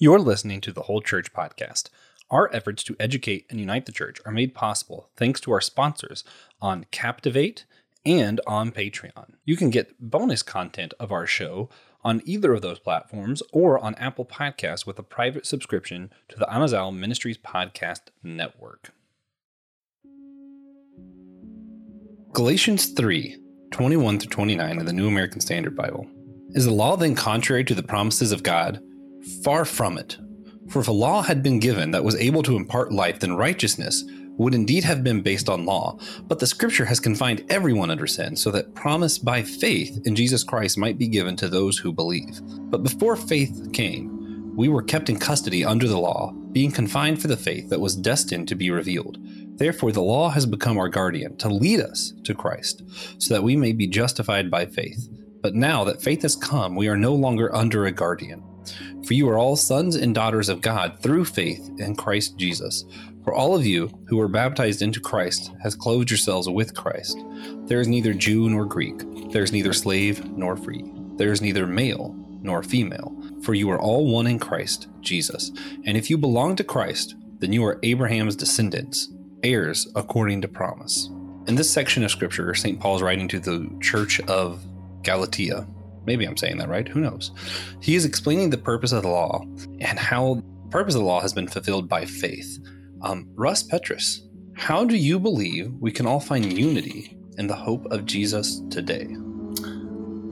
You're listening to the Whole Church Podcast. Our efforts to educate and unite the church are made possible thanks to our sponsors on Captivate and on Patreon. You can get bonus content of our show on either of those platforms or on Apple Podcasts with a private subscription to the Amazal Ministries Podcast Network. Galatians 3 21 through 29 in the New American Standard Bible. Is the law then contrary to the promises of God? Far from it. For if a law had been given that was able to impart life, then righteousness would indeed have been based on law. But the scripture has confined everyone under sin, so that promise by faith in Jesus Christ might be given to those who believe. But before faith came, we were kept in custody under the law, being confined for the faith that was destined to be revealed. Therefore, the law has become our guardian to lead us to Christ, so that we may be justified by faith. But now that faith has come, we are no longer under a guardian. For you are all sons and daughters of God through faith in Christ Jesus. For all of you who were baptized into Christ has clothed yourselves with Christ. There is neither Jew nor Greek, there is neither slave nor free, there is neither male nor female, for you are all one in Christ Jesus. And if you belong to Christ, then you are Abraham's descendants, heirs according to promise. In this section of scripture, St. Paul is writing to the church of Galatia, Maybe I'm saying that right. Who knows? He is explaining the purpose of the law and how the purpose of the law has been fulfilled by faith. Um, Russ Petrus, how do you believe we can all find unity in the hope of Jesus today?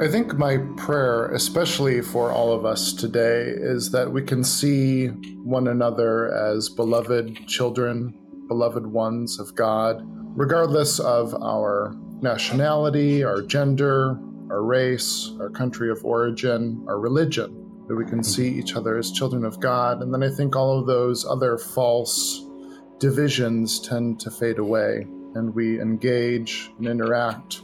I think my prayer, especially for all of us today, is that we can see one another as beloved children, beloved ones of God, regardless of our nationality, our gender, our race, our country of origin, our religion, that we can see each other as children of God. And then I think all of those other false divisions tend to fade away and we engage and interact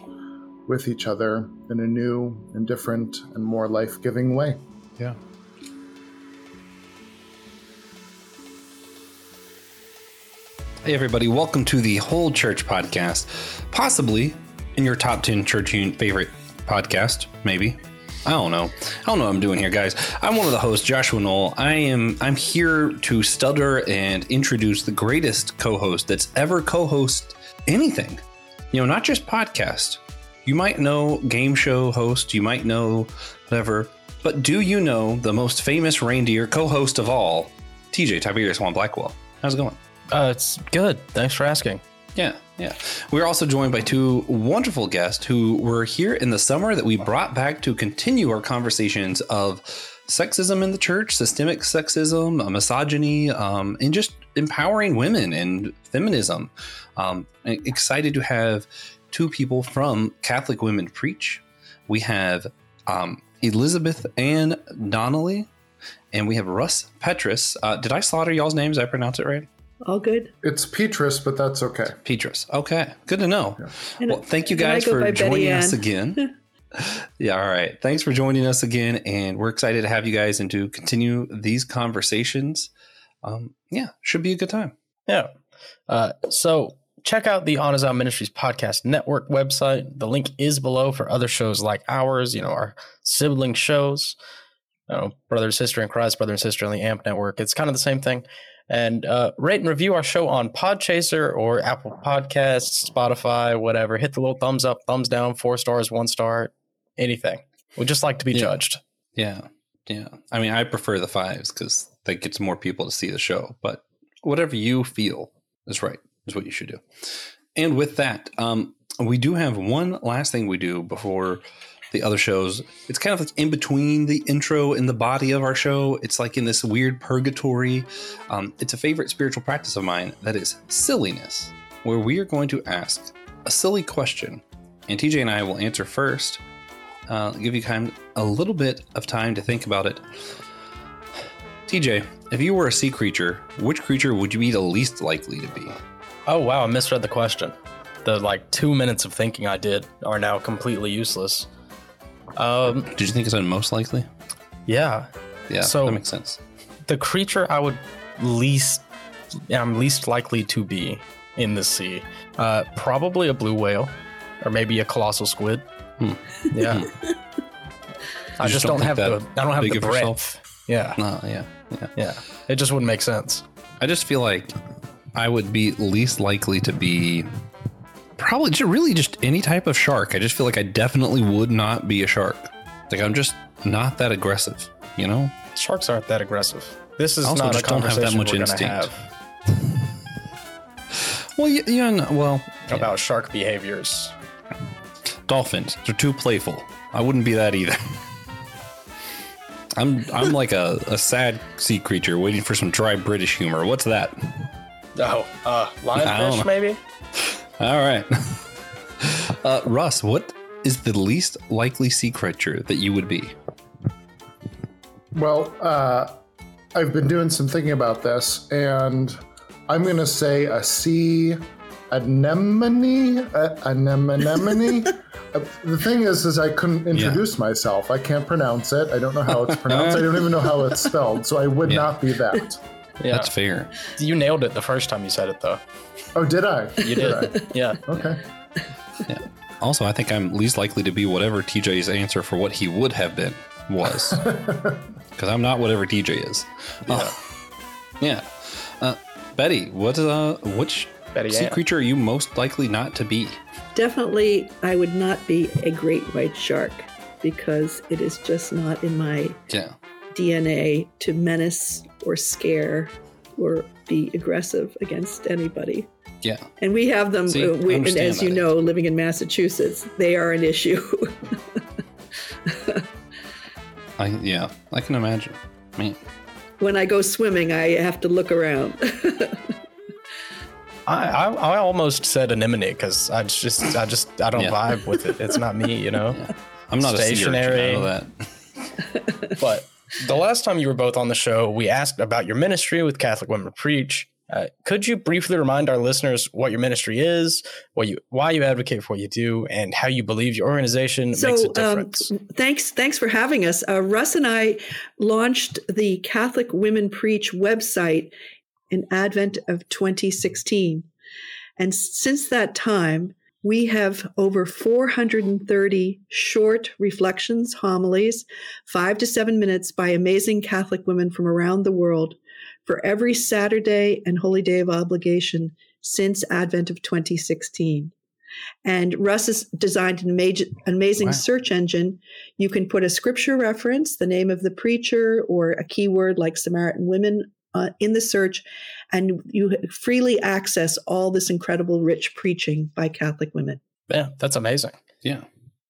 with each other in a new and different and more life giving way. Yeah. Hey, everybody, welcome to the Whole Church Podcast, possibly in your top 10 church favorite podcast, maybe. I don't know. I don't know what I'm doing here, guys. I'm one of the hosts, Joshua Noel. I am I'm here to stutter and introduce the greatest co-host that's ever co-host anything. You know, not just podcast. You might know game show host, you might know whatever, but do you know the most famous reindeer co-host of all, TJ Tiberius Juan Blackwell? How's it going? Uh, it's good. Thanks for asking. Yeah, yeah. We're also joined by two wonderful guests who were here in the summer that we brought back to continue our conversations of sexism in the church, systemic sexism, uh, misogyny, um, and just empowering women and feminism. Um, excited to have two people from Catholic Women Preach. We have um, Elizabeth Ann Donnelly, and we have Russ Petrus. Uh, did I slaughter y'all's names? I pronounce it right? All good. It's Petrus, but that's okay. Petrus. Okay. Good to know. Yeah. Well, thank you guys for joining us again. yeah, all right. Thanks for joining us again. And we're excited to have you guys and to continue these conversations. Um, yeah, should be a good time. Yeah. Uh, so check out the Amazal Ministries Podcast Network website. The link is below for other shows like ours, you know, our sibling shows. You know, brother and sister in Christ, brother and sister in the AMP network. It's kind of the same thing and uh, rate and review our show on Podchaser or Apple Podcasts, Spotify, whatever. Hit the little thumbs up, thumbs down, four stars, one star, anything. We just like to be yeah. judged. Yeah, yeah. I mean, I prefer the fives because that gets more people to see the show. But whatever you feel is right is what you should do. And with that, um, we do have one last thing we do before the other shows. It's kind of like in between the intro and the body of our show. It's like in this weird purgatory. Um, it's a favorite spiritual practice of mine that is silliness, where we are going to ask a silly question, and TJ and I will answer first. Uh, give you kind of a little bit of time to think about it. TJ, if you were a sea creature, which creature would you be the least likely to be? Oh wow, I misread the question. The like two minutes of thinking I did are now completely useless. Um, Did you think it's most likely? Yeah. Yeah. So that makes sense. The creature I would least, I'm least likely to be in the sea, uh, probably a blue whale, or maybe a colossal squid. Hmm. Yeah. I just, just don't, don't have the I don't have the breadth. Yeah. No, yeah. Yeah. Yeah. It just wouldn't make sense. I just feel like I would be least likely to be probably just really just any type of shark. I just feel like I definitely would not be a shark. Like I'm just not that aggressive, you know? Sharks aren't that aggressive. This is Also not a just don't have that much instinct. have Well, yeah, yeah no, well, about shark behaviors. dolphins. They're too playful. I wouldn't be that either. I'm I'm like a, a sad sea creature waiting for some dry British humor. What's that? Oh, uh, lionfish maybe? All right. Uh, Russ, what is the least likely sea creature that you would be? Well, uh, I've been doing some thinking about this, and I'm going to say a sea anemone. A, anemone. Uh, the thing is, is I couldn't introduce myself. I can't pronounce it. I don't know how it's pronounced. I don't even know how it's spelled. So I would Yeah. not be that. Yeah. That's fair. you nailed it the first time you said it though. Oh, did I? You did. i yeah. Okay. Also, I think I'm least likely to be whatever TJ's answer for what he would have been was. Because I'm not whatever TJ is. Yeah. Yeah. Uh, Betty, what uh, which Betty sea Ann. creature are you most likely not to be? Definitely, I would not be a great white shark because it is just not in my Yeah. DNA to menace or scare or be aggressive against anybody. Yeah. And we have them, See, uh, we, and as you that. know, living in Massachusetts, they are an issue. I yeah, I can imagine. Man. when I go swimming, I have to look around. I, I I almost said anemone because I just I just I don't Yeah. vibe with it. It's not me, you know. I'm not Stationary. a sea urchin, I know that. But the last time you were both on the show, we asked about your ministry with Catholic Women Preach. Uh, could you briefly remind our listeners what your ministry is, what you, why you advocate for what you do, and how you believe your organization makes a um, difference? thanks, thanks for having us. Uh, Russ and I launched the Catholic Women Preach website in Advent of 2016, and since that time, we have over 430 short reflections, homilies, five to seven minutes by amazing Catholic women from around the world for every Saturday and Holy Day of Obligation since Advent of 2016. And Russ has designed an amazing, amazing Wow. search engine. You can put a scripture reference, the name of the preacher, or a keyword like Samaritan women uh, in the search, and you freely access all this incredible, rich preaching by Catholic women. yeah, that's amazing. Yeah.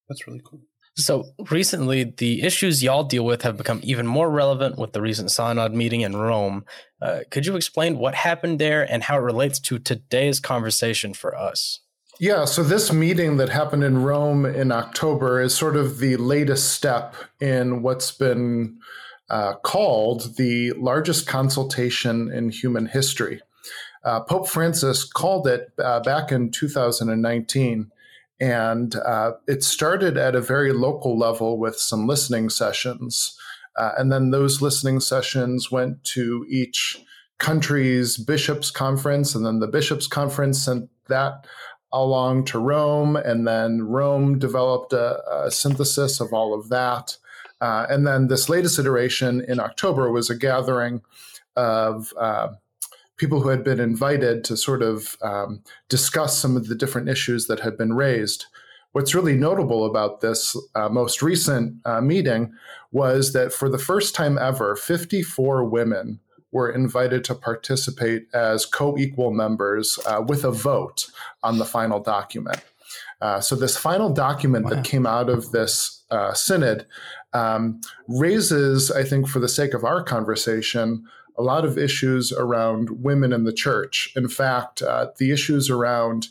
That's really cool. So recently, the issues y'all deal with have become even more relevant with the recent synod meeting in Rome. Uh, could you explain what happened there and how it relates to today's conversation for us? Yeah, so this meeting that happened in Rome in October is sort of the latest step in what's been uh, called the largest consultation in human history. Uh, Pope Francis called it uh, back in 2019, and uh, it started at a very local level with some listening sessions. Uh, and then those listening sessions went to each country's bishops' conference, and then the bishops' conference sent that along to Rome, and then Rome developed a, a synthesis of all of that. Uh, and then this latest iteration in October was a gathering of uh, people who had been invited to sort of um, discuss some of the different issues that had been raised. What's really notable about this uh, most recent uh, meeting was that for the first time ever, 54 women were invited to participate as co equal members uh, with a vote on the final document. Uh, so, this final document Wow. that came out of this uh, synod um, raises, I think, for the sake of our conversation, a lot of issues around women in the church. In fact, uh, the issues around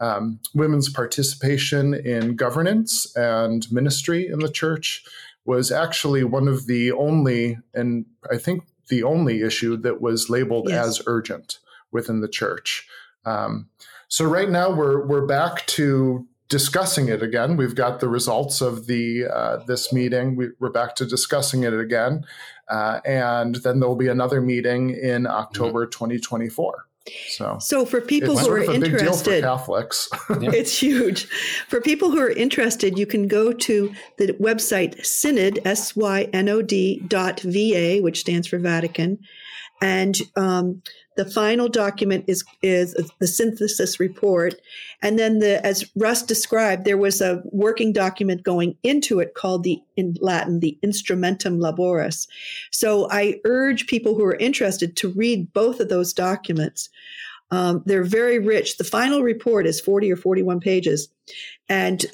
um, women's participation in governance and ministry in the church was actually one of the only, and I think the only issue that was labeled Yes. as urgent within the church. Um, so right now we're we're back to discussing it again. We've got the results of the uh, this meeting. We, we're back to discussing it again, uh, and then there will be another meeting in October 2024. So, So for people who are of a big deal for interested, Catholics. it's huge. For people who are interested, you can go to the website synod, S Y N O D dot VA, which stands for Vatican. And um, the final document is, is the synthesis report. And then, the, as Russ described, there was a working document going into it called the, in Latin, the Instrumentum Laboris. So I urge people who are interested to read both of those documents. Um, they're very rich. The final report is 40 or 41 pages. And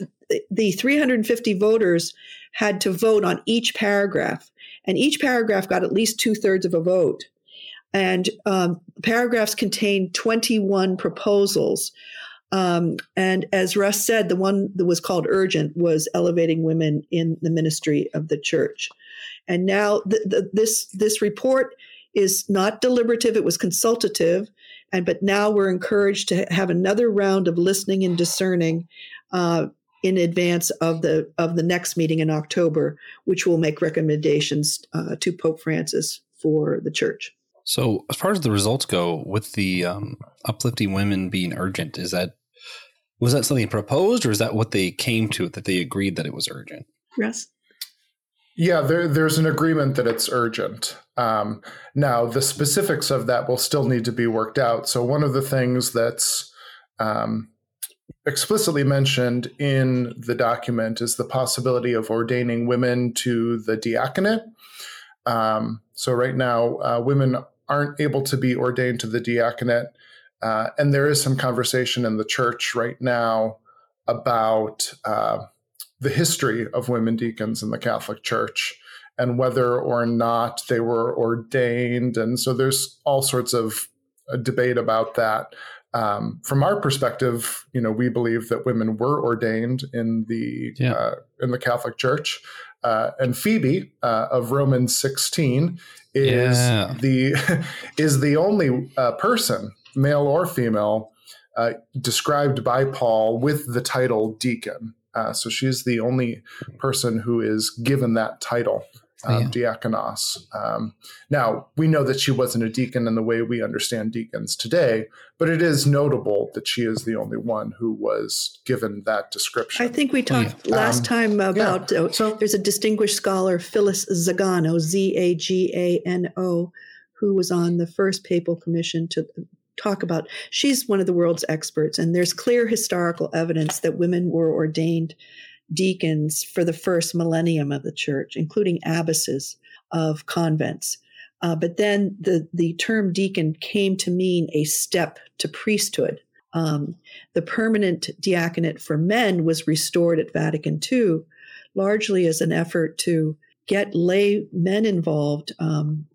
the 350 voters had to vote on each paragraph. And each paragraph got at least two thirds of a vote. And um, paragraphs contained 21 proposals. Um, and as Russ said, the one that was called urgent was elevating women in the ministry of the church. And now th- th- this this report is not deliberative; it was consultative and but now we're encouraged to have another round of listening and discerning uh, in advance of the of the next meeting in October, which will make recommendations uh, to Pope Francis for the Church. So, as far as the results go, with the um, uplifting women being urgent, is that was that something proposed, or is that what they came to that they agreed that it was urgent? Yes. Yeah, there, there's an agreement that it's urgent. Um, now, the specifics of that will still need to be worked out. So, one of the things that's um, explicitly mentioned in the document is the possibility of ordaining women to the diaconate. Um, so, right now, uh, women aren't able to be ordained to the diaconate. Uh, and there is some conversation in the church right now about. Uh, the history of women deacons in the Catholic Church and whether or not they were ordained. And so there's all sorts of uh, debate about that. Um, from our perspective, you know, we believe that women were ordained in the Yeah. uh, in the Catholic Church. Uh, and Phoebe uh, of Romans 16 is Yeah. the is the only uh, person, male or female, uh, described by Paul with the title deacon. Uh, so she's the only person who is given that title, um, Yeah. diakonos. Um, now, we know that she wasn't a deacon in the way we understand deacons today, but it is notable that she is the only one who was given that description. I think we talked yeah. last Um, time about uh, so- there's a distinguished scholar, Phyllis Zagano, Z A G A N O, who was on the first papal commission to talk about. She's one of the world's experts, and there's clear historical evidence that women were ordained deacons for the first millennium of the church, including abbesses of convents. Uh, but then the, the term deacon came to mean a step to priesthood. Um, the permanent diaconate for men was restored at Vatican II, largely as an effort to get lay men involved. Um,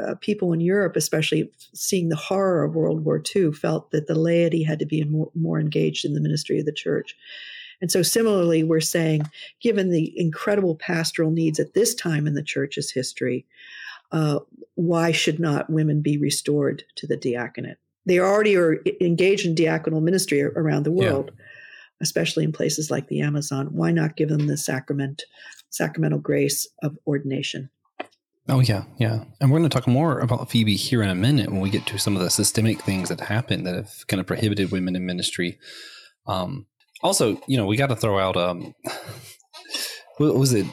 uh, people in Europe, especially seeing the horror of World War II, felt that the laity had to be more, more engaged in the ministry of the church. And so, similarly, we're saying, given the incredible pastoral needs at this time in the church's history, uh, why should not women be restored to the diaconate? They already are engaged in diaconal ministry around the Yeah. world, especially in places like the Amazon. Why not give them the sacrament, sacramental grace of ordination? Oh yeah, yeah. And we're going to talk more about Phoebe here in a minute when we get to some of the systemic things that happen that have kind of prohibited women in ministry. Um, also, you know, we got to throw out um, what was it?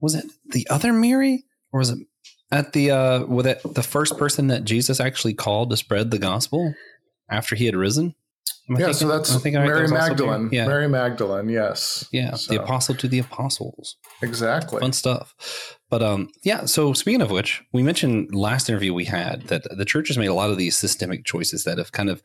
Was it the other Mary, or was it at the uh, was it the first person that Jesus actually called to spread the gospel after he had risen? I yeah, thinking- so that's am I thinking right? That Mary Magdalene. Yeah, Mary Magdalene, yes. yeah. So, The apostle to the apostles. exactly. fun stuff. But um, yeah. So speaking of which, we mentioned last interview we had that the church has made a lot of these systemic choices that have kind of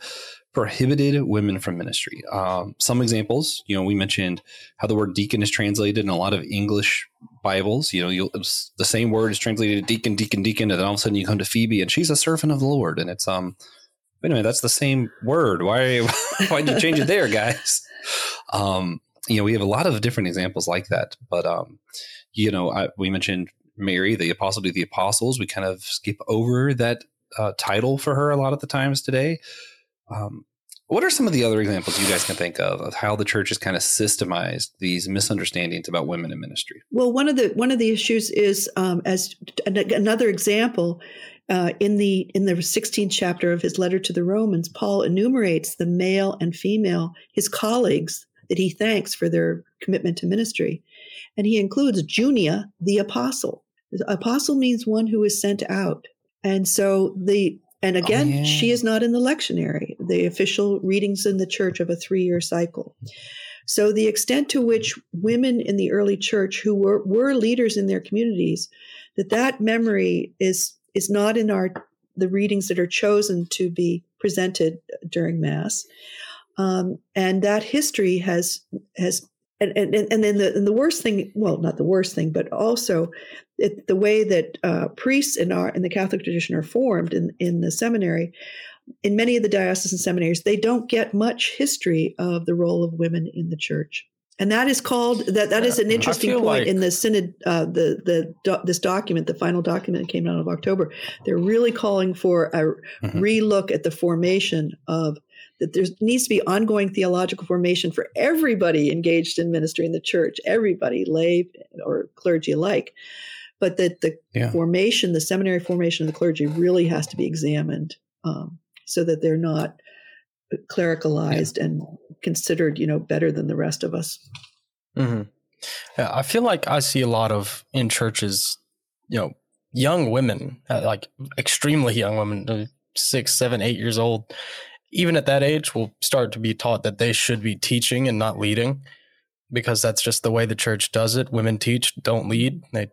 prohibited women from ministry. Um, some examples, you know, we mentioned how the word deacon is translated in a lot of English Bibles. You know, the same word is translated deacon, deacon, deacon, and then all of a sudden you come to Phoebe and she's a servant of the Lord, and it's um. Wait a minute, that's the same word. Why? Why'd you change it there, guys? Um, you know, we have a lot of different examples like that, but um, you know, I, we mentioned Mary, the apostle to the apostles. We kind of skip over that uh, title for her a lot of the times today. Um, what are some of the other examples you guys can think of of how the church has kind of systemized these misunderstandings about women in ministry? Well, one of the one of the issues is um, as an- another example. Uh, in the in the 16th chapter of his letter to the Romans, Paul enumerates the male and female his colleagues that he thanks for their commitment to ministry, and he includes Junia the apostle. The apostle means one who is sent out, and so the and again, oh, yeah. she is not in the lectionary, the official readings in the church of a three year cycle. So, the extent to which women in the early church who were, were leaders in their communities, that that memory is, is not in our the readings that are chosen to be presented during Mass. Um, and that history has has and and, and then the and the worst thing well not the worst thing but also it, the way that uh, priests in our in the Catholic tradition are formed in in the seminary in many of the diocesan seminaries they don't get much history of the role of women in the church and that is called that that is an interesting point like... in the synod uh, the the do, this document the final document came out of october they're really calling for a mm-hmm. relook at the formation of that there needs to be ongoing theological formation for everybody engaged in ministry in the church, everybody, lay or clergy alike. But that the yeah. formation, the seminary formation of the clergy really has to be examined um, so that they're not clericalized yeah. and considered, you know, better than the rest of us. Mm-hmm. Yeah, I feel like I see a lot of in churches, you know, young women, uh, like extremely young women, uh, six, seven, eight years old, even at that age will start to be taught that they should be teaching and not leading because that's just the way the church does it. Women teach, don't lead. They,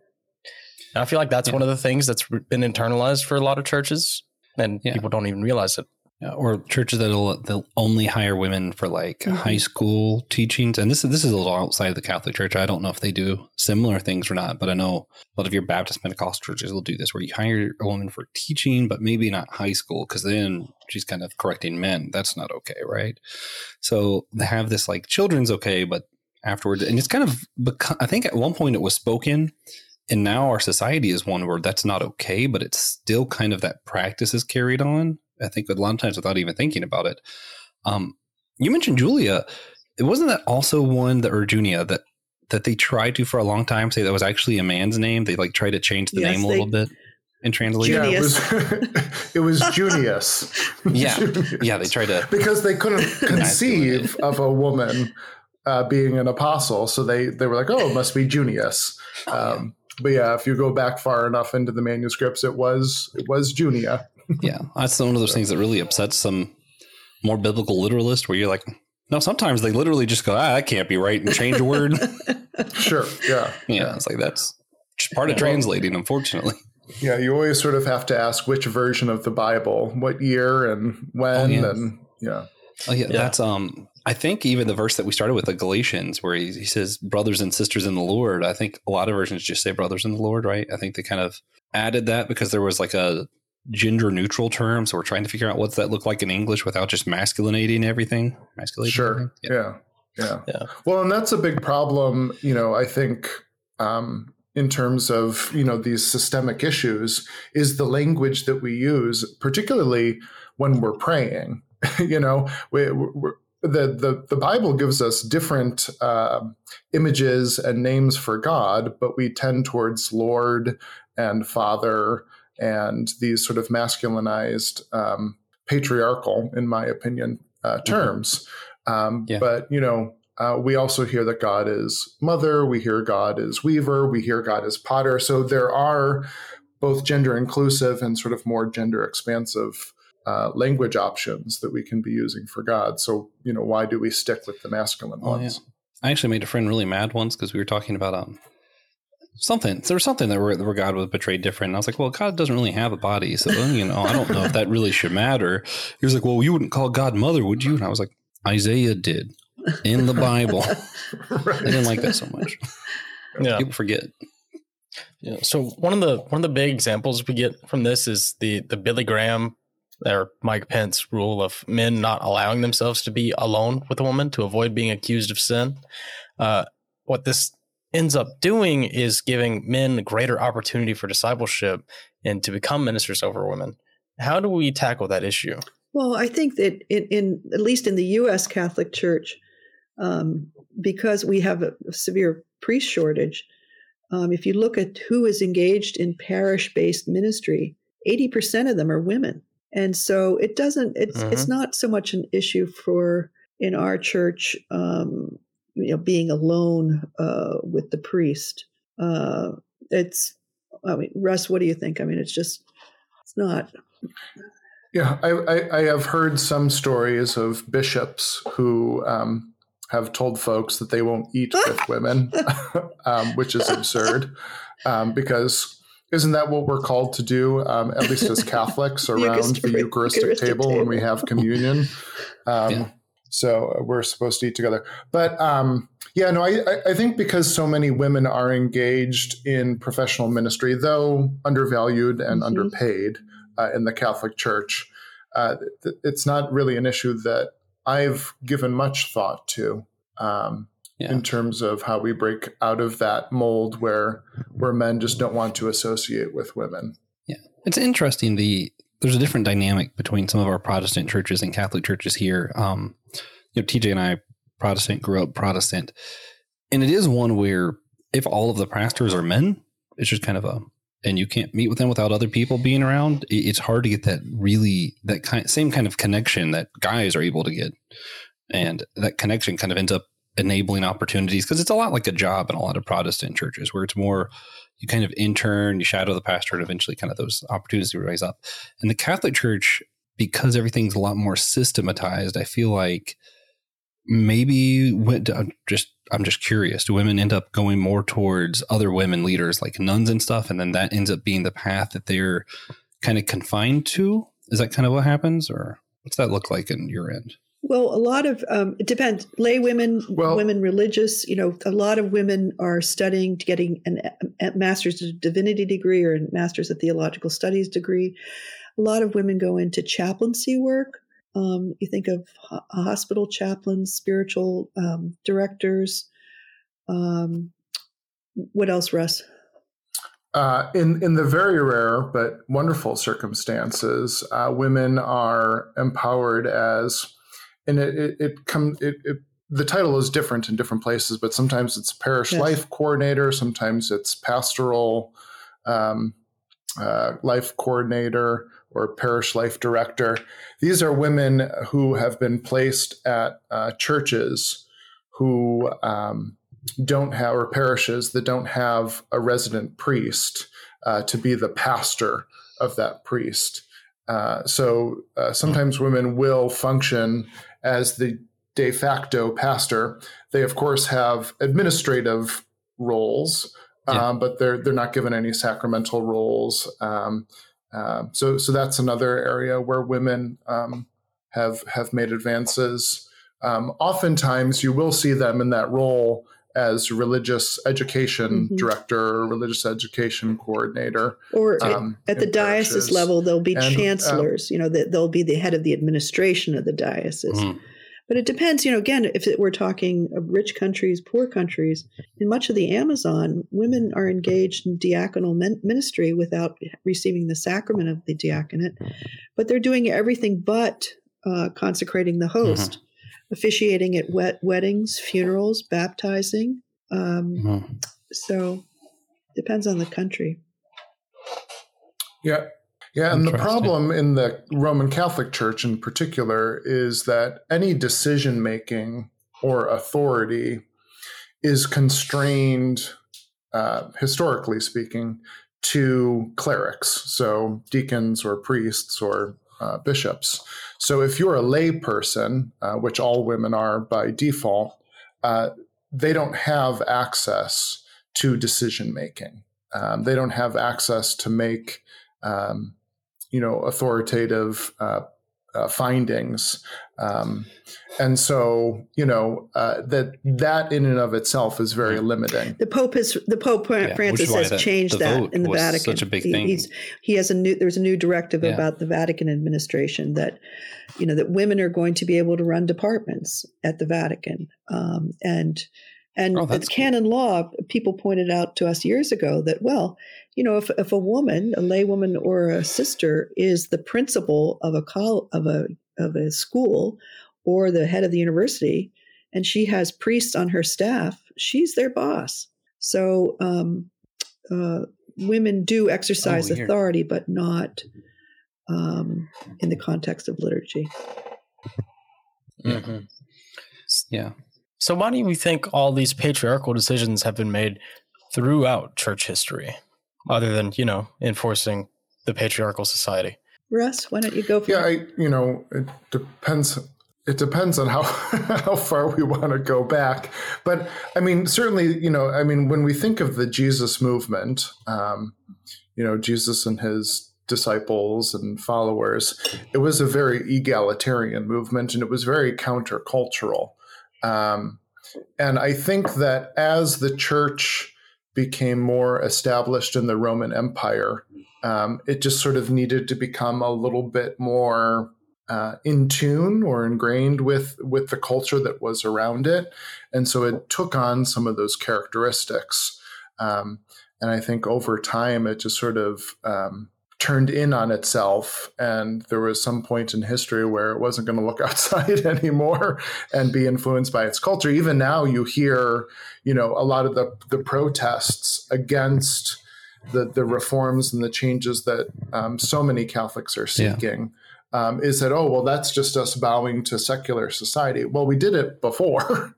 I feel like that's yeah. one of the things that's been internalized for a lot of churches, and yeah. people don't even realize it. Yeah, or churches that'll they'll only hire women for like mm-hmm. high school teachings, and this is this is a little outside of the Catholic Church. I don't know if they do similar things or not, but I know a lot of your Baptist Pentecostal churches will do this, where you hire a woman for teaching, but maybe not high school, because then she's kind of correcting men. That's not okay, right? So they have this like children's okay, but afterwards, and it's kind of become, I think at one point it was spoken and now our society is one where that's not okay, but it's still kind of that practice is carried on. I think a lot of times without even thinking about it. Um, you mentioned Julia. It wasn't that also one that or Junia that that they tried to for a long time say that was actually a man's name. They like tried to change the yes, name a little bit in translation. Yeah, it was, it was Junius. yeah, Junius. yeah. They tried to because they couldn't conceive of a woman uh, being an apostle, so they they were like, oh, it must be Junius. Um, but yeah, if you go back far enough into the manuscripts, it was it was Junia yeah, that's one of those things that really upsets some more biblical literalist, where you're like, no, sometimes they literally just go, ah, that can't be right, and change a word. sure, yeah, yeah, it's like that's part of translating, unfortunately. Yeah, you always sort of have to ask which version of the Bible, what year, and when, oh, yeah. and yeah. Oh yeah, yeah, that's um. I think even the verse that we started with, the Galatians, where he, he says brothers and sisters in the Lord. I think a lot of versions just say brothers in the Lord, right? I think they kind of added that because there was like a gender neutral term. So we're trying to figure out what's that look like in English without just masculinating everything. Masculinating. Sure. Everything? Yeah. yeah. yeah. Yeah. Well, and that's a big problem, you know, I think um, in terms of, you know, these systemic issues is the language that we use, particularly when we're praying. you know, we, we're, the, the the Bible gives us different uh, images and names for God, but we tend towards Lord and Father and these sort of masculinized, um, patriarchal, in my opinion, uh, mm-hmm. terms. Mm-hmm. Um, yeah. But you know, uh, we also hear that God is mother. We hear God is weaver. We hear God is potter. So there are both gender inclusive and sort of more gender expansive uh, language options that we can be using for God. So you know, why do we stick with the masculine oh, ones? Yeah. I actually made a friend really mad once because we were talking about um, something there was something that where, where God was portrayed different. And I was like, well, God doesn't really have a body, so you know, I don't know if that really should matter. He was like, well, you wouldn't call God mother, would you? And I was like, Isaiah did in the Bible. right. I didn't like that so much. Yeah, people forget. Yeah. So one of the one of the big examples we get from this is the the Billy Graham or Mike Pence rule of men not allowing themselves to be alone with a woman to avoid being accused of sin. Uh, what this ends up doing is giving men greater opportunity for discipleship and to become ministers over women. How do we tackle that issue? Well, I think that in, in at least in the U.S. Catholic Church, um, because we have a, severe priest shortage, um, if you look at who is engaged in parish-based ministry, 80% of them are women. And so it doesn't, it's, Mhm. it's not so much an issue for in our church, um, you know, being alone uh, with the priest. Uh, it's, I mean, Russ, what do you think? I mean, it's just, it's not. Yeah, I, I, I have heard some stories of bishops who um, have told folks that they won't eat with women, um, which is absurd um, because isn't that what we're called to do, um, at least as Catholics, around the Eucharistic- Eucharistic, Eucharistic table, when we have communion? Um, Yeah. So uh, we're supposed to eat together. But um, yeah, no, I, I- think because so many women are engaged in professional ministry, though undervalued and Mhm. underpaid uh, in the Catholic Church, uh, it's not really an issue that I've given much thought to. Um, Yeah. in terms of how we break out of that mold where where men just don't want to associate with women. Yeah it's interesting. The there's a different dynamic between some of our Protestant churches and Catholic churches here. Um, you know, TJ and I, Protestant, grew up Protestant, and it is one where if all of the pastors are men, it's just kind of a and you can't meet with them without other people being around. It's hard to get that really that kind same kind of connection that guys are able to get, and that connection kind of ends up enabling opportunities because it's a lot like a job in a lot of Protestant churches where it's more you kind of intern, you shadow the pastor, and eventually kind of those opportunities rise up. In the Catholic Church, because everything's a lot more systematized, I feel like maybe what- I'm just I'm just curious. Do women end up going more towards other women leaders like nuns and stuff, and then that ends up being the path that they're kind of confined to? Is that kind of what happens, or what's that look like in your end? Well, a lot of um, it depends. Lay women, Well- women religious. You know, a lot of women are studying to getting an, a master's of divinity degree or a master's of theological studies degree. A lot of women go into chaplaincy work. Um, you think of ho- hospital chaplains, spiritual um, directors. Um, what else, Russ? Uh, in in the very rare but wonderful circumstances, uh, women are empowered as, and it it, it come it, it the title is different in different places, but sometimes it's parish Yes. life coordinator, sometimes it's pastoral um, uh, life coordinator or parish life director. These are women who have been placed at uh, churches who um, don't have, or parishes that don't have a resident priest uh, to be the pastor of that priest. Uh, so uh, sometimes women will function as the de facto pastor. They, of course, have administrative roles, Yeah. um, but they're they're not given any sacramental roles. Um, um, so so that's another area where women um, have have made advances. Um, oftentimes, you will see them in that role as religious education Mhm. director religious education coordinator. Or at- um, at the in diocese parishes. level, there'll be And, uh, chancellors. you know, that they'll be the head of the administration of the diocese. Mhm. But it depends, you know, again, if it, we're talking of rich countries, poor countries, in much of the Amazon, women are engaged in diaconal min- ministry without receiving the sacrament of the diaconate, but they're doing everything but uh, consecrating the host, officiating at wet weddings, funerals, baptizing. Um, Mhm. so depends on the country. Yeah. Yeah, and the problem in the Roman Catholic Church in particular is that any decision making or authority is constrained, uh, historically speaking, to clerics, so deacons or priests or uh, bishops. So if you're a lay person, uh, which all women are by default, uh, they don't have access to decision making. Um, they don't have access to make um, you know, authoritative uh, findings, um, and so you know uh, that that in and of itself is very limiting. The Pope has the Pope Fra- Yeah, Francis has that- changed that in the Vatican. such a big He- thing. he's- he has a new. There's a new directive Yeah. about the Vatican administration that, you know, that women are going to be able to run departments at the Vatican, um, and and Oh, the that's cool. canon law. People pointed out to us years ago that well, you know, if if a woman, a laywoman or a sister, is the principal of a of a of a school or the head of the university, and she has priests on her staff, she's their boss. So um, uh, women do exercise Oh, authority, but not um, in the context of liturgy. Yeah. Mhm. Yeah. So why do you think all these patriarchal decisions have been made throughout church history, other than you know enforcing the patriarchal society? Russ, why don't you go for Yeah, it? I you know it depends. It depends on how how far we want to go back, but I mean certainly you know I mean when we think of the Jesus movement, um, you know Jesus and his disciples and followers, it was a very egalitarian movement and it was very countercultural, um, and I think that as the church became more established in the Roman Empire, um, it just sort of needed to become a little bit more uh, in tune or ingrained with with the culture that was around it, and so it took on some of those characteristics. Um, and I think over time, it just sort of um, turned in on itself, and there was some point in history where it wasn't going to look outside anymore and be influenced by its culture. Even now, you hear, you know, a lot of the the protests against the the reforms and the changes that um, so many Catholics are Yeah. seeking. Um, is that oh well that's just us bowing to secular society well we did it before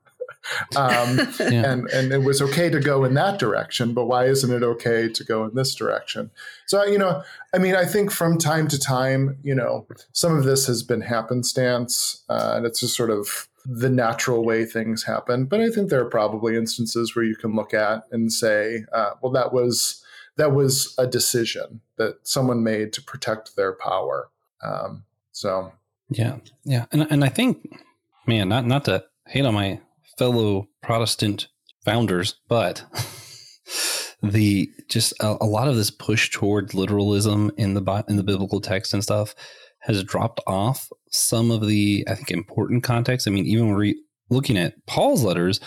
um, Yeah. and and it was okay to go in that direction but why isn't it okay to go in this direction? So you know i mean i think from time to time you know some of this has been happenstance uh, and it's just sort of the natural way things happen. But i think there are probably instances where you can look at and say uh, well that was that was a decision that someone made to protect their power. Um, so. Yeah, yeah, and and I think, man, not not to hate on my fellow Protestant founders, but the just a, a lot of this push toward literalism in the in the biblical text and stuff has dropped off some of the I think important context. I mean, even when we looking at Paul's letters,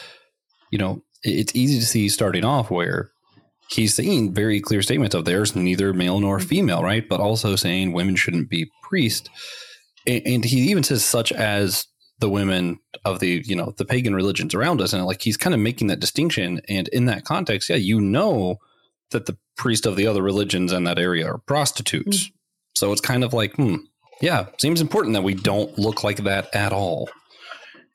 you know, it- it's easy to see starting off where he's saying very clear statements of there's neither male nor mm-hmm. female, right? But also saying women shouldn't be priests. And, and he even says such as the women of the, you know, the pagan religions around us. And like he's kind of making that distinction. And in that context, yeah, you know that the priest of the other religions in that area are prostitutes. So it's kind of like, hmm, yeah, seems important that we don't look like that at all.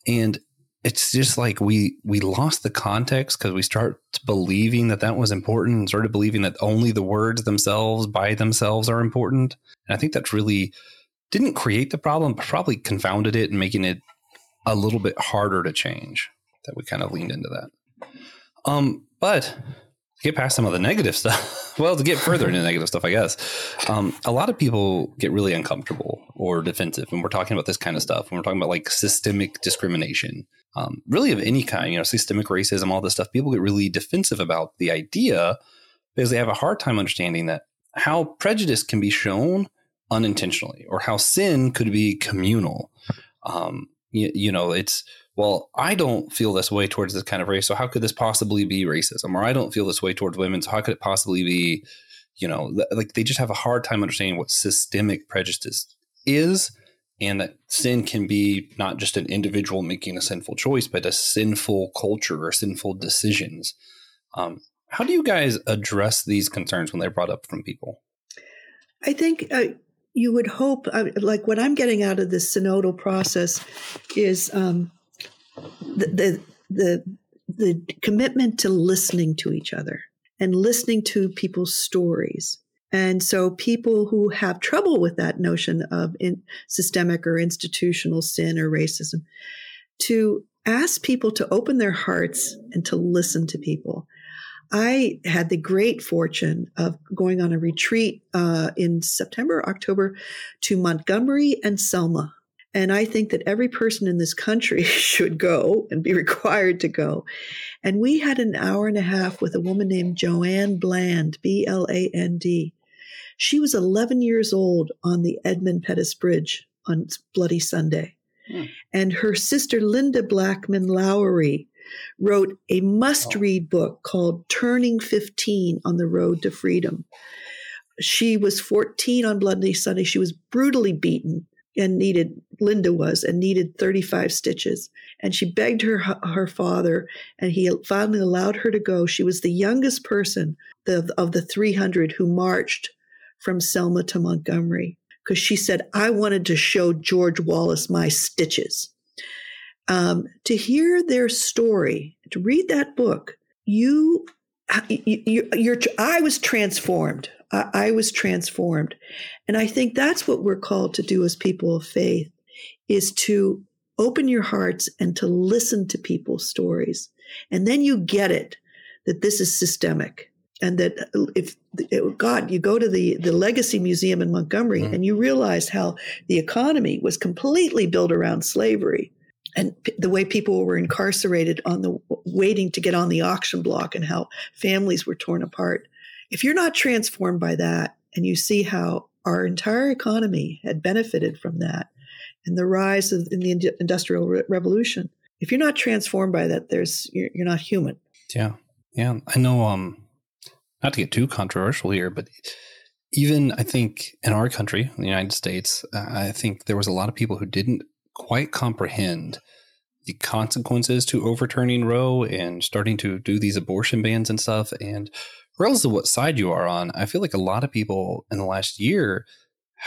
And it's just like we we lost the context because we start believing that that was important and started believing that only the words themselves by themselves are important and i think that's really didn't create the problem but probably confounded it and making it a little bit harder to change that we kind of leaned into that um but to get past some of the negative stuff well to get further into negative stuff i guess um, a lot of people get really uncomfortable or defensive when we're talking about this kind of stuff when we're talking about like systemic discrimination um, really of any kind, you know, systemic racism, all this stuff, people get really defensive about the idea because they have a hard time understanding that how prejudice can be shown unintentionally or how sin could be communal. Um, you, you know, it's, well, I don't feel this way towards this kind of race. So how could this possibly be racism? Or I don't feel this way towards women. So how could it possibly be, you know, th- like they just have a hard time understanding what systemic prejudice is and that sin can be not just an individual making a sinful choice, but a sinful culture or sinful decisions. Um, how do you guys address these concerns when they're brought up from people? I think uh, you would hope, like what I'm getting out of this synodal process is um, the, the the the commitment to listening to each other and listening to people's stories. And so, people who have trouble with that notion of systemic or institutional sin or racism, to ask people to open their hearts and to listen to people. I had the great fortune of going on a retreat uh, in September, October to Montgomery and Selma. And I think that every person in this country should go and be required to go. And we had an hour and a half with a woman named Joanne Bland, B L A N D. She was 11 years old on the Edmund Pettus Bridge on Bloody Sunday. Hmm. And her sister, Linda Blackman Lowry, wrote a must oh. read book called Turning 15 on the Road to Freedom. She was 14 on Bloody Sunday. She was brutally beaten and needed Linda was and needed 35 stitches. And she begged her her father, and he finally allowed her to go. She was the youngest person of, of the 300 who marched from Selma to Montgomery because she said, I wanted to show George Wallace my stitches. Um, to hear their story, to read that book, you, you, you are I was transformed. I, I was transformed. And I think that's what we're called to do as people of faith is to open your hearts and to listen to people's stories. And then you get it that this is systemic and that if God, you go to the the Legacy Museum in Montgomery mm. and you realize how the economy was completely built around slavery, and p- the way people were incarcerated on the waiting to get on the auction block, and how families were torn apart. If you're not transformed by that, and you see how our entire economy had benefited from that, and the rise of in the industrial re- revolution, if you're not transformed by that, there's you're, you're not human. Yeah, yeah, I know. Um not to get too controversial here, but even I think in our country, in the United States, uh, I think there was a lot of people who didn't quite comprehend the consequences to overturning Roe and starting to do these abortion bans and stuff. And regardless of what side you are on, I feel like a lot of people in the last year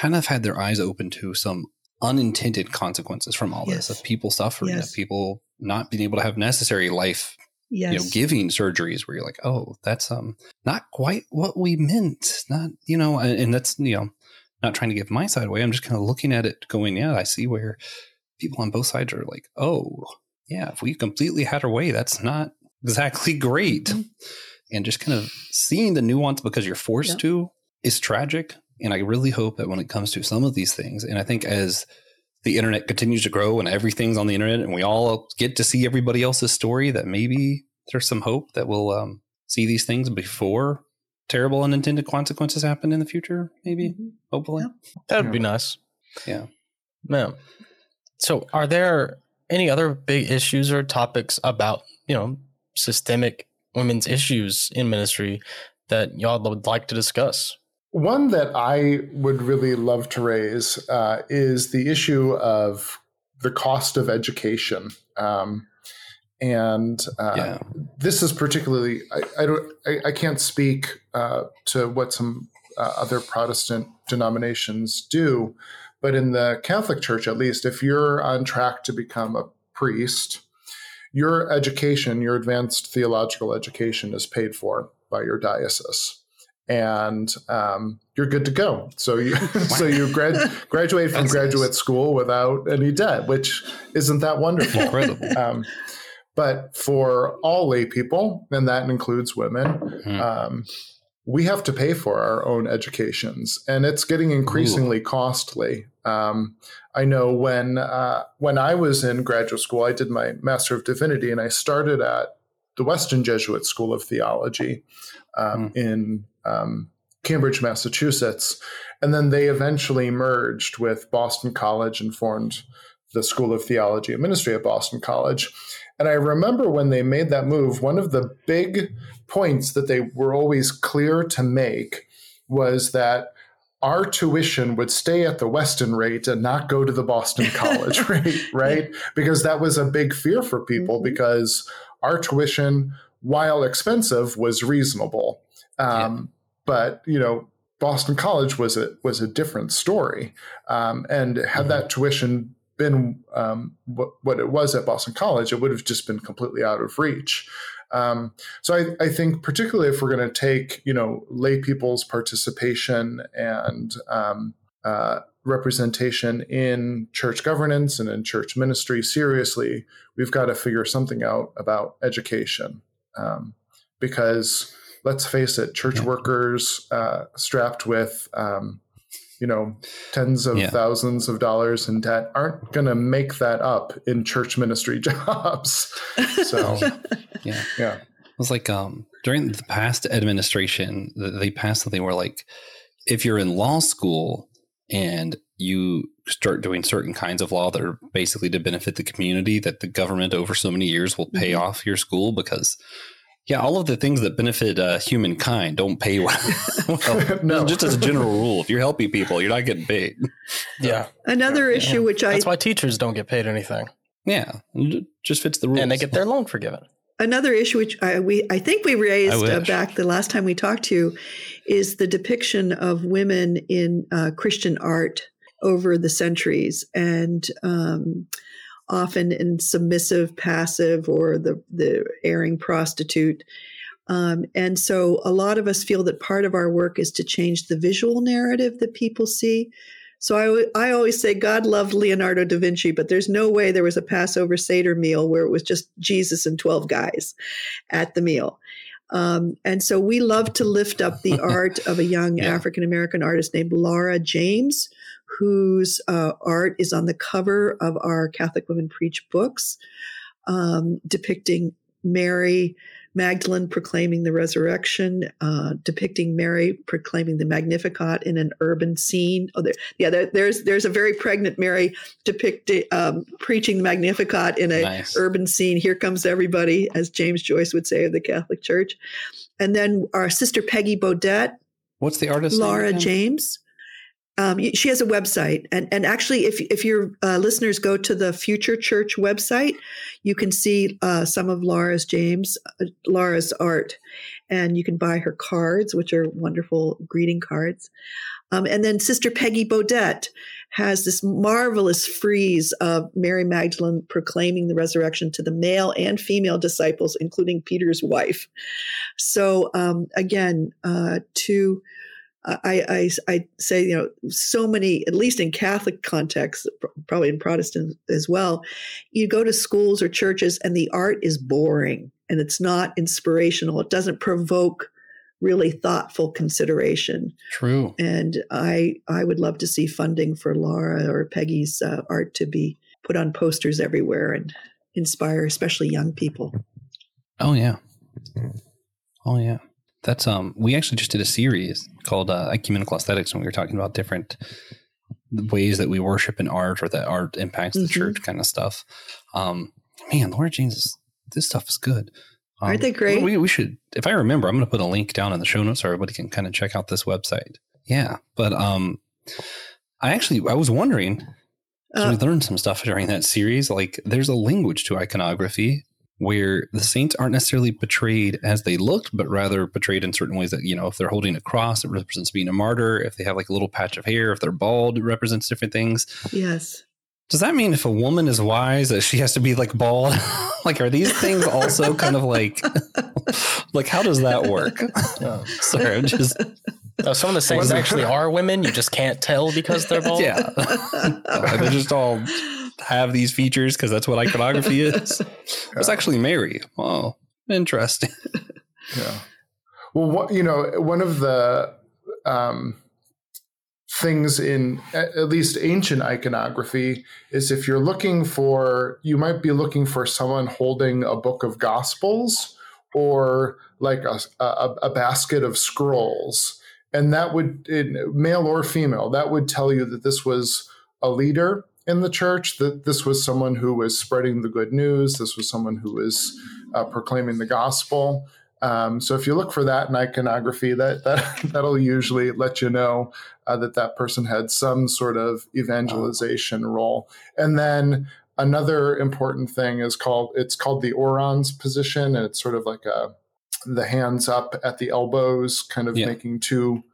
kind of had their eyes open to some unintended consequences from all yes. this of people suffering, yes. of people not being able to have necessary life yes. you know giving surgeries where you're like oh that's um not quite what we meant not you know and, and that's you know not trying to give my side away i'm just kind of looking at it going yeah i see where people on both sides are like oh yeah if we completely had our way that's not exactly great mm-hmm. and just kind of seeing the nuance because you're forced yeah. to is tragic and i really hope that when it comes to some of these things and i think as the internet continues to grow and everything's on the internet and we all get to see everybody else's story that maybe there's some hope that we'll um, see these things before terrible unintended consequences happen in the future maybe mm-hmm. hopefully yeah. that would be nice yeah yeah so are there any other big issues or topics about you know systemic women's issues in ministry that y'all would like to discuss one that I would really love to raise uh, is the issue of the cost of education. Um, and uh, yeah. this is particularly I, I don't I, I, can't speak uh, to what some uh, other Protestant denominations do, but in the Catholic Church, at least, if you're on track to become a priest, your education, your advanced theological education, is paid for by your diocese and um, you're good to go. So you so you grad, graduate from graduate nice. school without any debt, which isn't that wonderful. Incredible. Um, but for all lay people, and that includes women, mm-hmm. um, we have to pay for our own educations, and it's getting increasingly Ooh. costly. Um, I know when uh, when I was in graduate school, I did my Master of Divinity, and I started at the Weston Jesuit School of Theology um, mm. in um, Cambridge, Massachusetts. And then they eventually merged with Boston College and formed the School of Theology and Ministry at Boston College. And I remember when they made that move, one of the big points that they were always clear to make was that our tuition would stay at the Weston rate and not go to the Boston College rate, right? Because that was a big fear for people mm-hmm. because our tuition, while expensive, was reasonable. Um, yeah. But you know, Boston College was a was a different story, um, and had mm-hmm. that tuition been um, what, what, it was at Boston College, it would have just been completely out of reach. Um, so I, I, think particularly if we're going to take you know lay people's participation and um, uh, representation in church governance and in church ministry seriously, we've got to figure something out about education um, because let's face it, church yeah. workers uh, strapped with, um, you know, tens of yeah. thousands of dollars in debt aren't going to make that up in church ministry jobs. So, yeah, yeah. It was like um, during the past administration, they passed something where like, if you're in law school and you start doing certain kinds of law that are basically to benefit the community, that the government over so many years will pay mm-hmm. off your school because yeah, all of the things that benefit uh, humankind don't pay well. well no. Just as a general rule, if you're helping people, you're not getting paid. Yeah. Another Yeah. issue which I That's why teachers don't get paid anything. Yeah, it just fits the rules. And they get their loan forgiven. another issue which I, we I think we raised I uh, back the last time we talked to you is the depiction of women in uh, Christian art over the centuries and um, often in submissive, passive, or the the erring prostitute. Um, and so a lot of us feel that part of our work is to change the visual narrative that people see. So I, I always say God loved Leonardo da Vinci, but there's no way there was a Passover Seder meal where it was just Jesus and 12 guys at the meal. Um, and so we love to lift up the art of a young Yeah. African American artist named Laura James, whose uh, art is on the cover of our Catholic Women Preach books, um, depicting Mary Magdalene proclaiming the resurrection, uh, depicting Mary proclaiming the Magnificat in an urban scene. Oh, there, yeah, there, there's there's a very pregnant Mary depicting um, preaching the Magnificat in a nice. urban scene. Here comes everybody, as James Joyce would say of the Catholic Church. And then our sister Peggy Baudet, What's the artist? name Laura? James. Um, she has a website, and and actually, if if your uh, listeners go to the Future Church website, you can see uh, some of Laura's James uh, Laura's art, and you can buy her cards, which are wonderful greeting cards. Um, and then Sister Peggy Baudet has this marvelous frieze of Mary Magdalene proclaiming the resurrection to the male and female disciples, including Peter's wife. So um, again, uh, to I, I, I say, you know, so many, at least in Catholic contexts, probably in Protestant as well, you go to schools or churches and the art is boring and it's not inspirational. It doesn't provoke really thoughtful consideration. True. And I, I would love to see funding for Laura or Peggy's uh, art to be put on posters everywhere and inspire, especially young people. Oh yeah. Oh yeah. That's um. We actually just did a series called uh, ecumenical aesthetics, and we were talking about different ways that we worship in art or that art impacts the Mhm. church, kind of stuff. Um, man, Laura James, is, this stuff is good. Um, Aren't they great? We, we should, if I remember, I'm going to put a link down in the show notes so everybody can kind of check out this website. Yeah, but um, I actually I was wondering Uh, we learned some stuff during that series. Like there's a language to iconography where the saints aren't necessarily portrayed as they looked, but rather portrayed in certain ways that, you know, if they're holding a cross, it represents being a martyr. If they have like a little patch of hair, if they're bald, it represents different things. yes. Does that mean if a woman is wise that she has to be like bald? like are these things also kind of like like how does that work? Oh. Sorry, I'm just Oh, some of the saints actually are women. You just can't tell because they're bald. yeah. they're just all have these features because that's what iconography is. It's actually Mary. Oh, interesting. Yeah. Well, what, you know, one of the um, things in at at least ancient iconography is if you're looking for, you might be looking for someone holding a book of gospels or like a, a, a basket of scrolls. And that would, in, male or female, that would tell you that this was a leader in the church, that this was someone who was spreading the good news, this was someone who was uh, proclaiming the gospel. Um, so if you look for that in iconography, that that that'll usually let you know uh, that that person had some sort of evangelization role. And then another important thing is called it's called the orans position, and it's sort of like a the hands up at the elbows, kind of Yeah. making two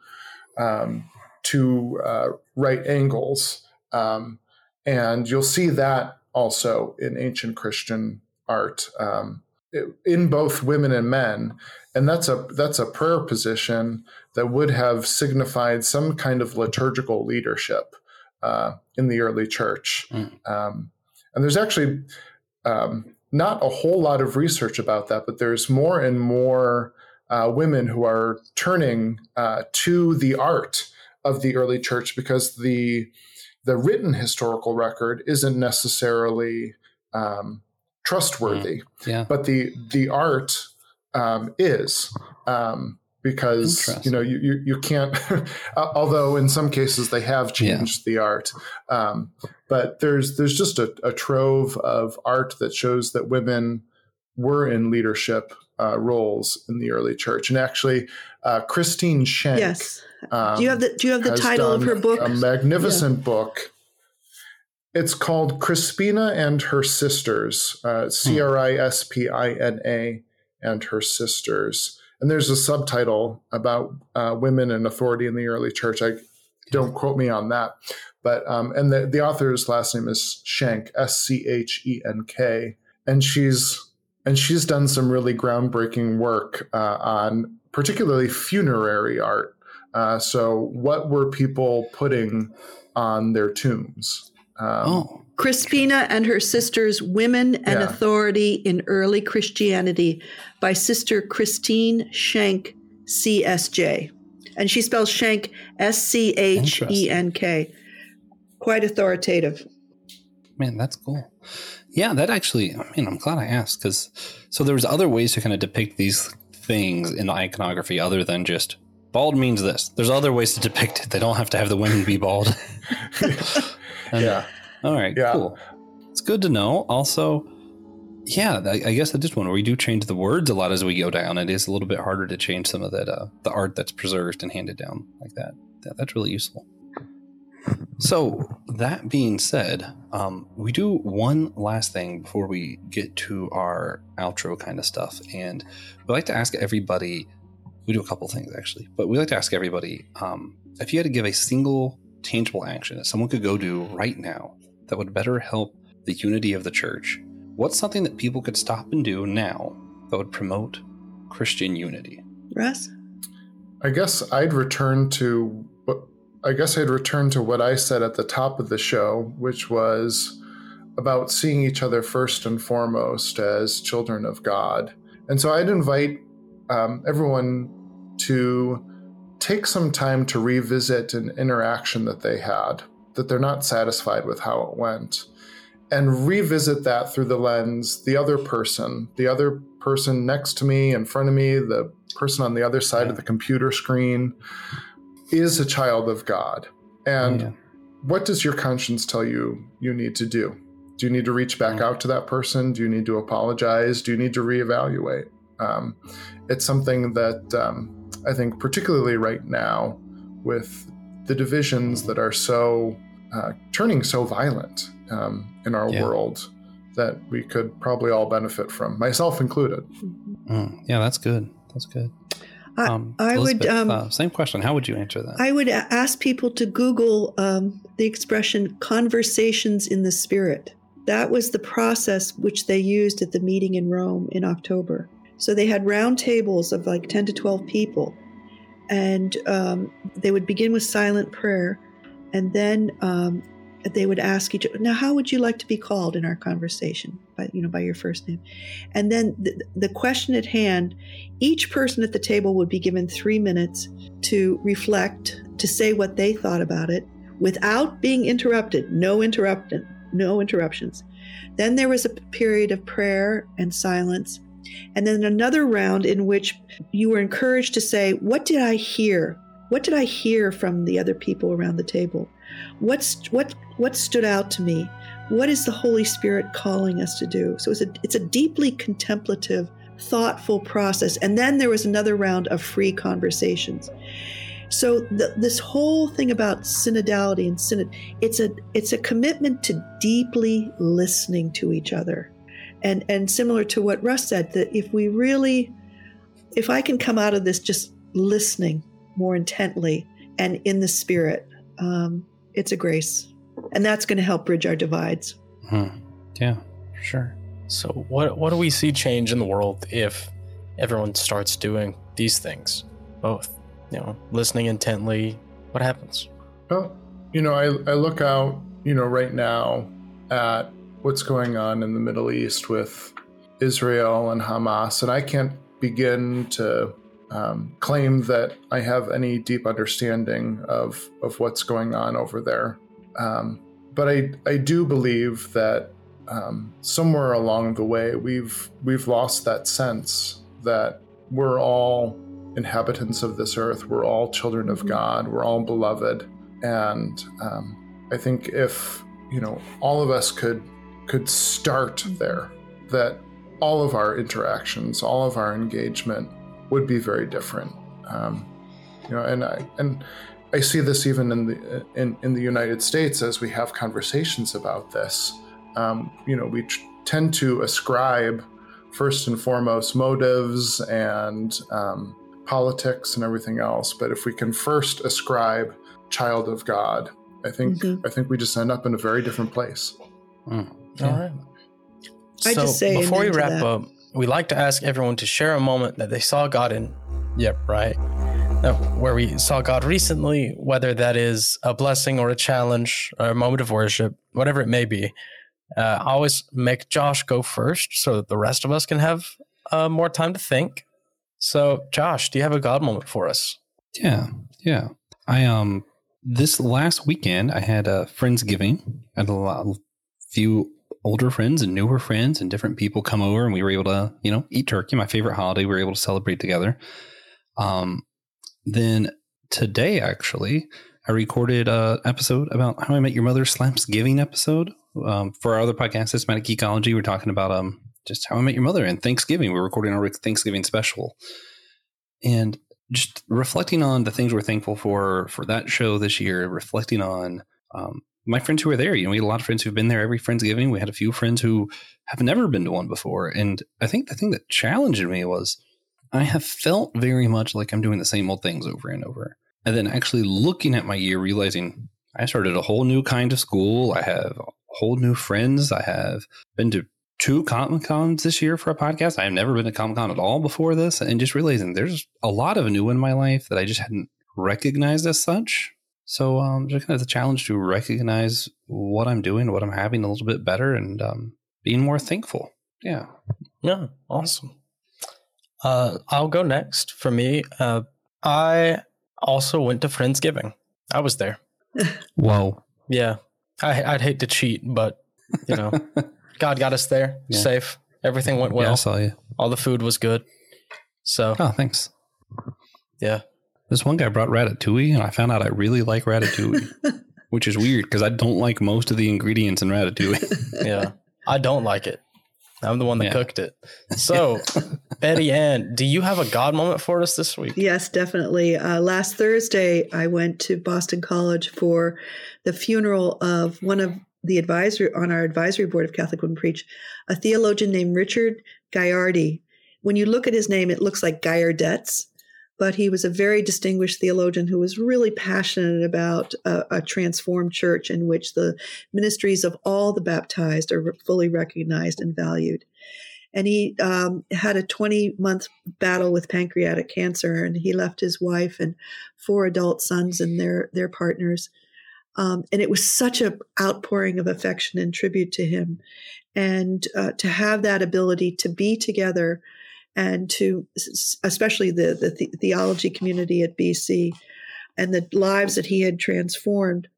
um, two uh, right angles. Um, and you'll see that also in ancient Christian art. Um, in both women and men and that's a that's a prayer position that would have signified some kind of liturgical leadership uh, in the early church Mm. um, and there's actually um, not a whole lot of research about that but there's more and more uh, women who are turning uh, to the art of the early church because the the written historical record isn't necessarily um, trustworthy Yeah. but the the art um, is um, because you know you you, you can't although in some cases they have changed the art um, but there's there's just a, a trove of art that shows that women were in leadership uh, roles in the early church and actually uh, Christine Schenk Yes. Um, Do you have the Do you have the title of her book? a magnificent book It's called Crispina and Her Sisters, uh, C R I S P I N A, and Her Sisters. And there's a subtitle about uh, women and authority in the early church. I don't quote me on that, but um, and the the author's last name is Schenk, S C H E N K, and she's and she's done some really groundbreaking work uh, on particularly funerary art. Uh, so, what were people putting on their tombs? Um, oh. Crispina and her sisters, Women and yeah. Authority in Early Christianity by Sister Christine Schenk, CSJ. And she spells Schenk S C H E N K. Quite authoritative. Man, that's cool. Yeah, that actually, I mean, I'm glad I asked because so there was other ways to kind of depict these things in iconography other than just bald means this. There's other ways to depict it. They don't have to have the women be bald. and, yeah. All right. Yeah. Cool. It's good to know. Also, yeah, I, I guess at this one we do change the words a lot as we go down. It is a little bit harder to change some of that uh, the art that's preserved and handed down like that. that that's really useful. So that being said, um, we do one last thing before we get to our outro kind of stuff, and we like to ask everybody. We do a couple things actually, but we like to ask everybody um, if you had to give a single tangible action that someone could go do right now that would better help the unity of the church. What's something that people could stop and do now that would promote Christian unity? Russ? I guess I'd return to I guess I'd return to what I said at the top of the show, which was about seeing each other first and foremost as children of God. And so I'd invite um, everyone to take some time to revisit an interaction that they had, that they're not satisfied with how it went, and revisit that through the lens the other person, the other person next to me, in front of me, the person on the other side of the computer screen is a child of God. And yeah. what does your conscience tell you you need to do? Do you need to reach back out to that person? Do you need to apologize? Do you need to reevaluate? Um, it's something that um, I think, particularly right now, with the divisions that are so uh, turning so violent um, in our yeah. world, that we could probably all benefit from, myself included. Mm, yeah, that's good. That's good. Um, I, would um, uh, same question. How would you answer that? I would ask people to Google um, the expression "conversations in the spirit." That was the process which they used at the meeting in Rome in October. So they had round tables of like ten to twelve people, and um, they would begin with silent prayer, and then um, they would ask each other, now how would you like to be called in our conversation? by you know by your first name. And then the, the question at hand each person at the table would be given three minutes to reflect to say what they thought about it without being interrupted. No interruption no interruptions. Then there was a period of prayer and silence and then another round in which you were encouraged to say what did i hear what did i hear from the other people around the table What's what what stood out to me? What is the Holy Spirit calling us to do? So it's a it's a deeply contemplative, thoughtful process. And then there was another round of free conversations. So the, this whole thing about synodality and synod, it's a it's a commitment to deeply listening to each other, and and similar to what Russ said, that if we really, if I can come out of this just listening more intently and in the spirit, um, it's a grace. And that's going to help bridge our divides. Hmm. Yeah, sure. So, what, what do we see change in the world if everyone starts doing these things? Both, you know, listening intently. What happens? Well, you know, I, I look out, you know, right now at what's going on in the Middle East with Israel and Hamas, and I can't begin to um, claim that I have any deep understanding of of what's going on over there. Um, but I I do believe that um, somewhere along the way we've we've lost that sense that we're all inhabitants of this earth. We're all children of God. We're all beloved, and um, I think if you know all of us could could start there, that all of our interactions, all of our engagement would be very different. Um, you know, and I, and I see this even in the in, in the United States as we have conversations about this. Um, you know, we t- tend to ascribe first and foremost motives and um, politics and everything else. But if we can first ascribe child of God, I think Mhm. I think we just end up in a very different place. Mm. All right. So I so just say before we wrap that. up, we like to ask everyone to share a moment that they saw God in. Yep, right. Uh, where we saw God recently, whether that is a blessing or a challenge or a moment of worship, whatever it may be. Uh, I always make Josh go first so that the rest of us can have uh, more time to think. So, Josh, do you have a God moment for us? Yeah, yeah. I um this last weekend I had a friendsgiving. I had a lot, few older friends and newer friends and different people come over, and we were able to you know eat turkey, my favorite holiday. We were able to celebrate together. Um, then today actually I recorded a episode about how I met your mother Slapsgiving episode um, for our other podcast, Systematic Geekology. We're talking about um just how I met your mother and Thanksgiving. We're recording our Thanksgiving special, and just reflecting on the things we're thankful for for that show this year, reflecting on um, my friends who were there. You know, we had a lot of friends who've been there every Friendsgiving. We had a few friends who have never been to one before. And I think the thing that challenged me was I have felt very much like I'm doing the same old things over and over. And then actually looking at my year, realizing I started a whole new kind of school. I have whole new friends. I have been to two Comic Cons this year for a podcast. I have never been to Comic Con at all before this, and just realizing there's a lot of new in my life that I just hadn't recognized as such. So, um, just kind of the challenge to recognize what I'm doing, what I'm having a little bit better, and um, being more thankful. Yeah. Yeah, awesome. Uh, I'll go next. For me, uh, I also went to Friendsgiving. I was there. Whoa. Yeah, I, I'd hate to cheat, but you know, God got us there Yeah. safe. Everything went yeah, I well. saw you. All the food was good. So Oh, thanks. yeah, This one guy brought ratatouille, and I found out I really like ratatouille, which is weird because I don't like most of the ingredients in ratatouille. yeah. I don't like it. I'm the one that Yeah. cooked it. So, Betty Ann, do you have a God moment for us this week? Yes, definitely. Uh, last Thursday, I went to Boston College for the funeral of one of the advisory on our advisory board of Catholic Women Preach, a theologian named Richard Gaillardetz. When you look at his name, it looks like Gaillardetz, but he was a very distinguished theologian who was really passionate about a, a transformed church in which the ministries of all the baptized are fully recognized and valued. And he um, had a 20 month battle with pancreatic cancer, and he left his wife and four adult sons and their their partners. Um, and it was such a outpouring of affection and tribute to him, and uh, to have that ability to be together, and to especially the the, the theology community at BC, and the lives that he had transformed,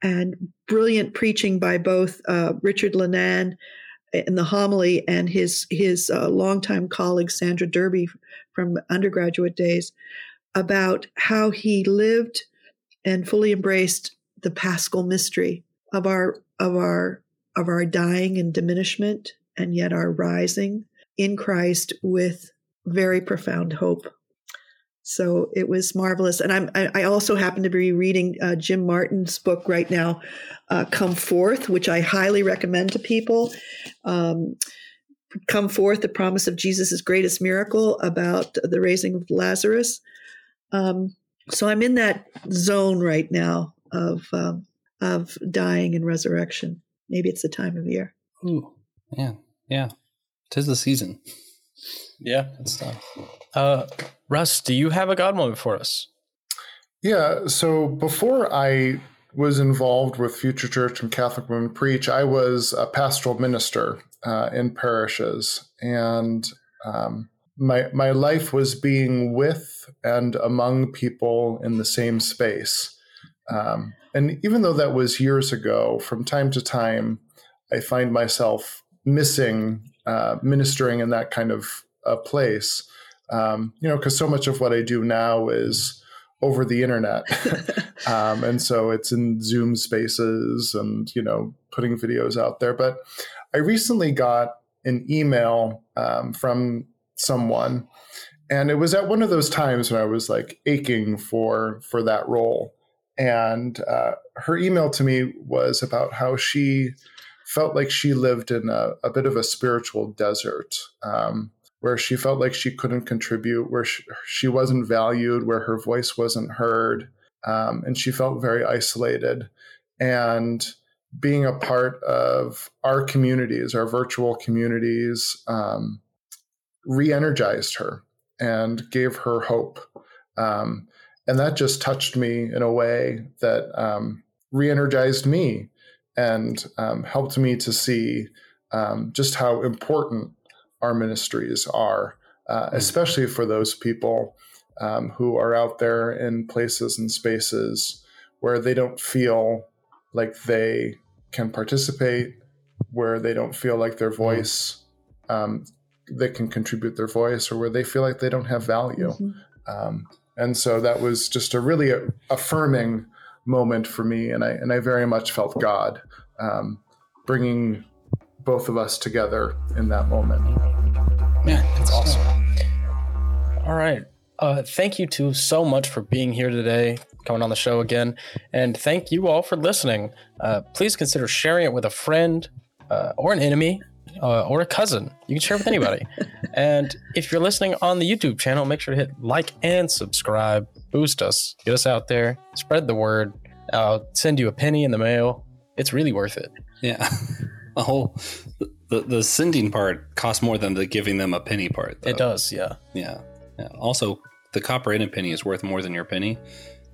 and brilliant preaching by both uh, Richard Lennan in the homily and his his uh, longtime colleague Sandra Derby from undergraduate days about how he lived and fully embraced the paschal mystery of our of our of our dying and diminishment and yet our rising in Christ with very profound hope. So it was marvelous, and I'm I also happen to be reading uh, Jim Martin's book right now, uh, "Come Forth," which I highly recommend to people. Um, "Come Forth: The Promise of Jesus' Greatest Miracle" about the raising of Lazarus. Um, so I'm in that zone right now of um, of dying and resurrection. Maybe it's the time of year. Ooh, yeah, yeah. Tis the season. Yeah. it's stuff. Uh, Russ, do you have a God moment for us? Yeah. So before I was involved with Future Church and Catholic Women Preach, I was a pastoral minister uh, in parishes, and um, my my life was being with and among people in the same space. Um, and even though that was years ago, from time to time, I find myself missing uh, ministering in that kind of uh, place. Um, you know, because so much of what I do now is over the internet. um, and so it's in Zoom spaces and, you know, putting videos out there. But I recently got an email um, from someone and it was at one of those times when I was like aching for for that role. And uh, her email to me was about how she felt like she lived in a, a bit of a spiritual desert. Um, where she felt like she couldn't contribute, where she, she wasn't valued, where her voice wasn't heard, um, and she felt very isolated. And being a part of our communities, our virtual communities, um, re energized her and gave her hope. Um, and that just touched me in a way that um, re energized me and um, helped me to see um, just how important our ministries are, uh, hmm. especially for those people um, who are out there in places and spaces where they don't feel like they can participate, where they don't feel like their hmm. voice, um, they can contribute their voice, or where they feel like they don't have value. Mm-hmm. Um, and so that was just a really affirming moment for me, and I and I very much felt God um, bringing both of us together in that moment. Yeah, that's awesome. All right. Uh, thank you two so much for being here today, coming on the show again, and thank you all for listening. Uh, please consider sharing it with a friend uh, or an enemy uh, or a cousin. You can share with anybody. and if you're listening on the YouTube channel, make sure to hit like and subscribe. Boost us, get us out there, spread the word. I'll send you a penny in the mail. It's really worth it. Yeah. the whole the, the sending part costs more than the giving them a penny part. Though. It does, yeah. Yeah. Yeah. Also, the copper in a penny is worth more than your penny.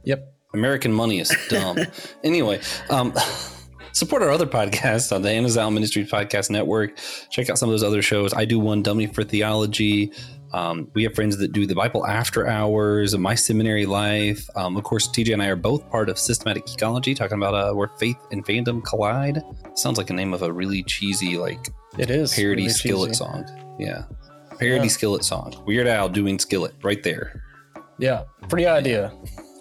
Yep. American money is dumb. anyway, um, support our other podcasts on the Anazao Ministries Podcast Network. Check out some of those other shows. I do one, Dummy for Theology. Um, we have friends that do the Bible After Hours, My Seminary Life. Um, of course, TJ and I are both part of Systematic Geekology, talking about uh, where faith and fandom collide. Sounds like a name of a really cheesy, like it is parody really skillet cheesy. song. Yeah, parody yeah. skillet song. Weird Al doing skillet right there. Yeah, free idea.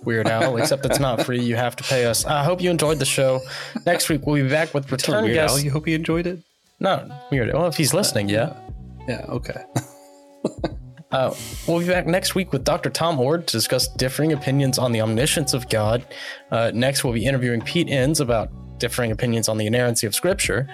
Weird Al, except it's not free. You have to pay us. I hope you enjoyed the show. Next week we'll be back with return Weird guests. Al, you hope you enjoyed it? No, Weird. Well, if he's listening, yeah. Yeah. Okay. Uh, we'll be back next week with Dr. Tom Oord to discuss differing opinions on the omniscience of God. Uh, next, we'll be interviewing Pete Enns about differing opinions on the inerrancy of Scripture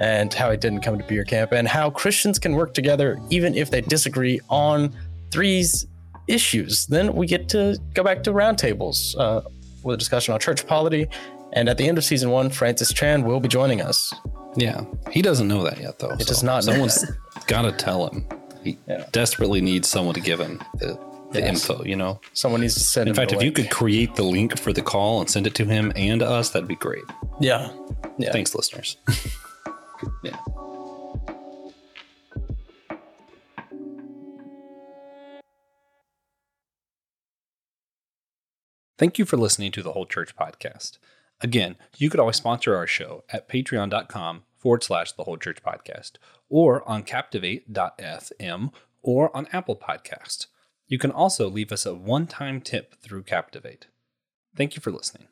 and how it didn't come to beer camp, and how Christians can work together even if they disagree on threes issues. Then we get to go back to roundtables uh, with a discussion on church polity. And at the end of season one, Francis Chan will be joining us. Yeah, he doesn't know that yet, though. It so does not. Someone's got to tell him. He yeah. desperately needs someone to give him the, the yes. info, you know? Someone needs to send it. In fact, if you could create the link for the call and send it to him and us, that'd be great. Yeah. yeah. Thanks, listeners. yeah. Thank you for listening to the Whole Church Podcast. Again, you could always sponsor our show at patreon.com forward slash the Whole Church Podcast or on captivate.fm or on Apple Podcasts. You can also leave us a one time tip through Captivate. Thank you for listening.